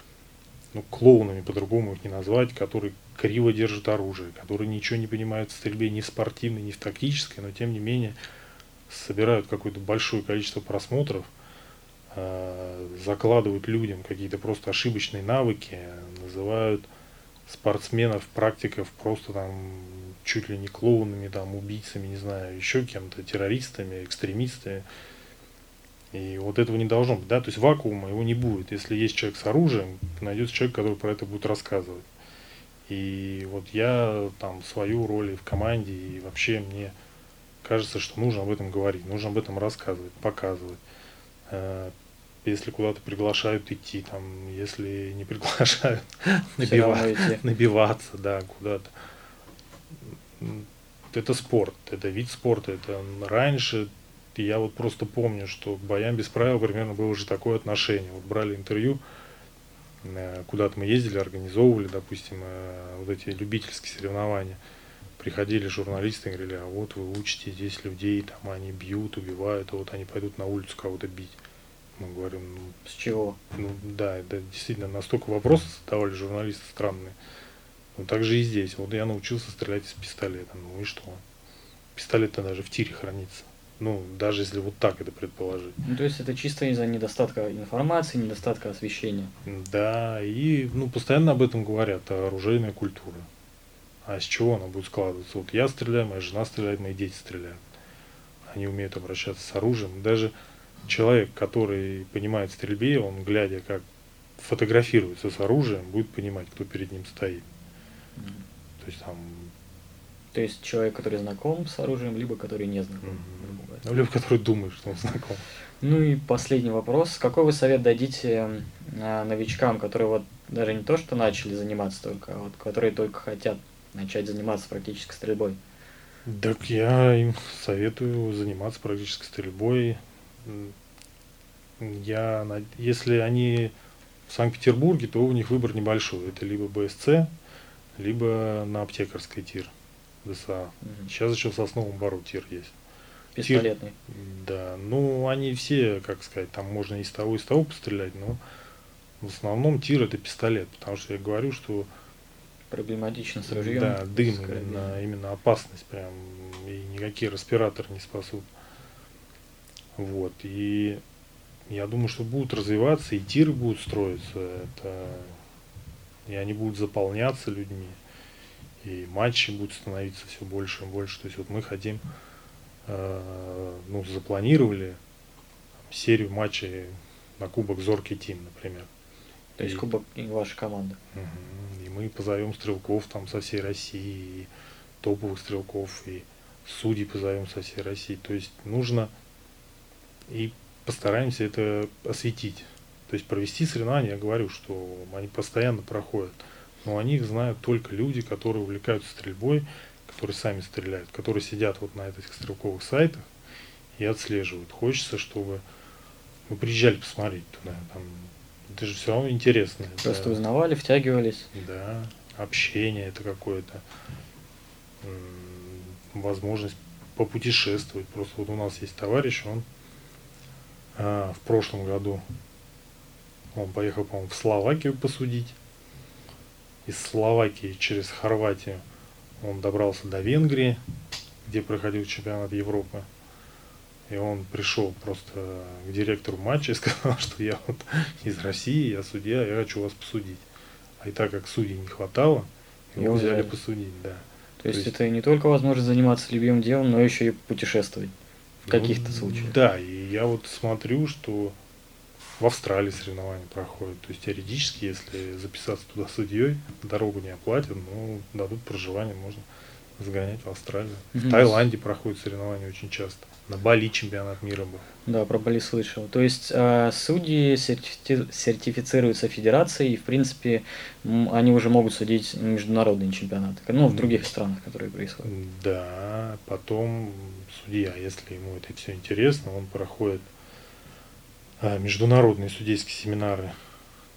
[SPEAKER 2] ну, клоунами, по-другому их не назвать, которые криво держат оружие, которые ничего не понимают в стрельбе ни в спортивной, ни в тактической, но тем не менее собирают какое-то большое количество просмотров, э, закладывают людям какие-то просто ошибочные навыки, называют спортсменов, практиков просто там чуть ли не клоунами, там, убийцами, не знаю, еще кем-то, террористами, экстремистами. И вот этого не должно быть, да, то есть вакуума его не будет. Если есть человек с оружием, найдется человек, который про это будет рассказывать. И вот я там свою роль и в команде, и вообще мне кажется, что нужно об этом говорить, нужно об этом рассказывать, показывать. Э, если куда-то приглашают идти, там, если не приглашают, *laughs* набивать, набиваться, да, куда-то. Это спорт, это вид спорта. Это раньше я вот просто помню, что к боям без правил примерно было уже такое отношение. Вот брали интервью, э, куда-то мы ездили, организовывали, допустим, э, вот эти любительские соревнования – приходили журналисты и говорили, а вот вы учите здесь людей, там они бьют, убивают, а вот они пойдут на улицу кого-то бить. Мы говорим, ну,
[SPEAKER 1] с чего?
[SPEAKER 2] Ну да, это действительно настолько вопросы задавали журналисты странные. Ну так же и здесь. Вот я научился стрелять из пистолета. Ну и что? Пистолет-то даже в тире хранится. Ну, даже если вот так это предположить.
[SPEAKER 1] Ну, то есть это чисто из-за недостатка информации, недостатка освещения.
[SPEAKER 2] Да, и ну, постоянно об этом говорят, оружейная культура а с чего она будет складываться? Вот я стреляю, моя жена стреляет, мои дети стреляют. Они умеют обращаться с оружием. Даже человек, который понимает стрельбе, он, глядя, как фотографируется с оружием, будет понимать, кто перед ним стоит. То есть там...
[SPEAKER 1] То есть человек, который знаком с оружием, либо который не знаком.
[SPEAKER 2] Mm-hmm. Ну, либо который думает, что он знаком.
[SPEAKER 1] Ну и последний вопрос. Какой вы совет дадите э, новичкам, которые вот даже не то, что начали заниматься только, а вот которые только хотят начать заниматься практической стрельбой?
[SPEAKER 2] Так я им советую заниматься практической стрельбой. Я, если они в Санкт-Петербурге, то у них выбор небольшой. Это либо БСЦ, либо на аптекарской тир ДСА. Угу. Сейчас еще в Сосновом Бару тир есть.
[SPEAKER 1] Пистолетный.
[SPEAKER 2] Тир, да, ну они все, как сказать, там можно и с того, и с того пострелять, но в основном тир это пистолет, потому что я говорю, что
[SPEAKER 1] проблематично с ружьем.
[SPEAKER 2] Да, дым именно, именно опасность прям, и никакие респираторы не спасут. Вот, и я думаю, что будут развиваться, и тиры будут строиться, это, и они будут заполняться людьми, и матчи будут становиться все больше и больше. То есть вот мы хотим, э, ну, запланировали серию матчей на Кубок Зоркий Тим, например.
[SPEAKER 1] То есть и, Кубок и ваша команда.
[SPEAKER 2] Угу, мы позовем стрелков там со всей России, и топовых стрелков, и судей позовем со всей России. То есть нужно и постараемся это осветить. То есть провести соревнования, я говорю, что они постоянно проходят, но о них знают только люди, которые увлекаются стрельбой, которые сами стреляют, которые сидят вот на этих стрелковых сайтах и отслеживают. Хочется, чтобы вы приезжали посмотреть туда. Там, это же все равно интересно.
[SPEAKER 1] Просто да. узнавали, втягивались.
[SPEAKER 2] Да, общение это какое-то, возможность попутешествовать. Просто вот у нас есть товарищ, он а, в прошлом году он поехал, по-моему, в Словакию посудить. Из Словакии через Хорватию он добрался до Венгрии, где проходил чемпионат Европы. И он пришел просто к директору матча и *laughs* сказал, что я вот из России, я судья, я хочу вас посудить. А и так как судей не хватало, его взяли посудить, да.
[SPEAKER 1] То, То есть, есть это не только возможность заниматься любимым делом, но еще и путешествовать в каких-то ну, случаях.
[SPEAKER 2] Да, и я вот смотрю, что в Австралии соревнования проходят. То есть теоретически, если записаться туда судьей, дорогу не оплатят, но дадут проживание, можно сгонять в Австралию. Угу. В Таиланде проходят соревнования очень часто. На Бали чемпионат мира был.
[SPEAKER 1] Да, про Бали слышал. То есть э, судьи серти- сертифицируются федерацией, и, в принципе, они уже могут судить международные чемпионаты, ну, в других странах, которые происходят.
[SPEAKER 2] Да, потом судья, если ему это все интересно, он проходит э, международные судейские семинары.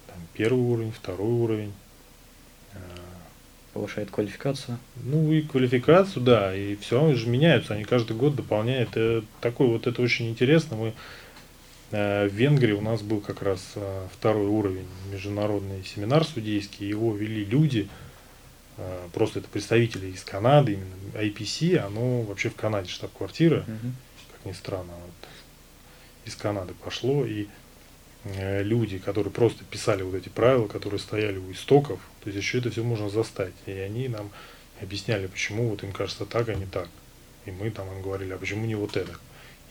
[SPEAKER 2] Там первый уровень, второй уровень
[SPEAKER 1] повышает квалификацию.
[SPEAKER 2] Ну и квалификацию, да, и все равно же меняются, они каждый год дополняют. Это такой вот это очень интересно. Мы э, в Венгрии у нас был как раз э, второй уровень международный семинар судейский, его вели люди, э, просто это представители из Канады, именно IPC, оно вообще в Канаде штаб-квартира, угу. как ни странно, вот, из Канады пошло, и Э, люди, которые просто писали вот эти правила, которые стояли у истоков, то есть еще это все можно застать. И они нам объясняли, почему вот им кажется так, а не так. И мы там им говорили, а почему не вот это?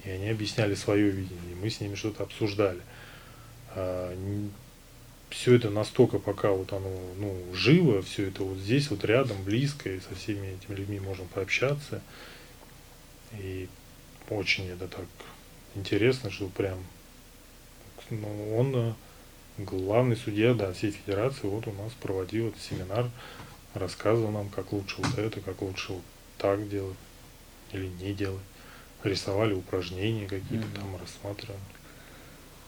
[SPEAKER 2] И они объясняли свое видение, мы с ними что-то обсуждали. А, все это настолько пока вот оно ну, живо, все это вот здесь, вот рядом, близко, и со всеми этими людьми можем пообщаться. И очень это так интересно, что прям ну, он э, главный судья да, всей федерации, вот у нас проводил этот семинар, рассказывал нам, как лучше вот это, как лучше вот так делать или не делать. Рисовали упражнения какие-то mm-hmm. там, рассматривали.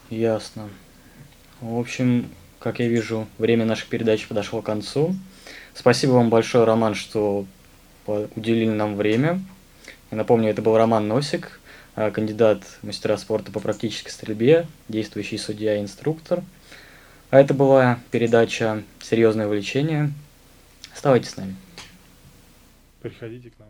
[SPEAKER 1] Ясно. В общем, как я вижу, время нашей передачи подошло к концу. Спасибо вам большое, Роман, что уделили нам время. Я напомню, это был Роман Носик, а, кандидат мастера спорта по практической стрельбе, действующий судья и инструктор. А это была передача «Серьезное увлечение». Оставайтесь с нами.
[SPEAKER 2] Приходите к нам.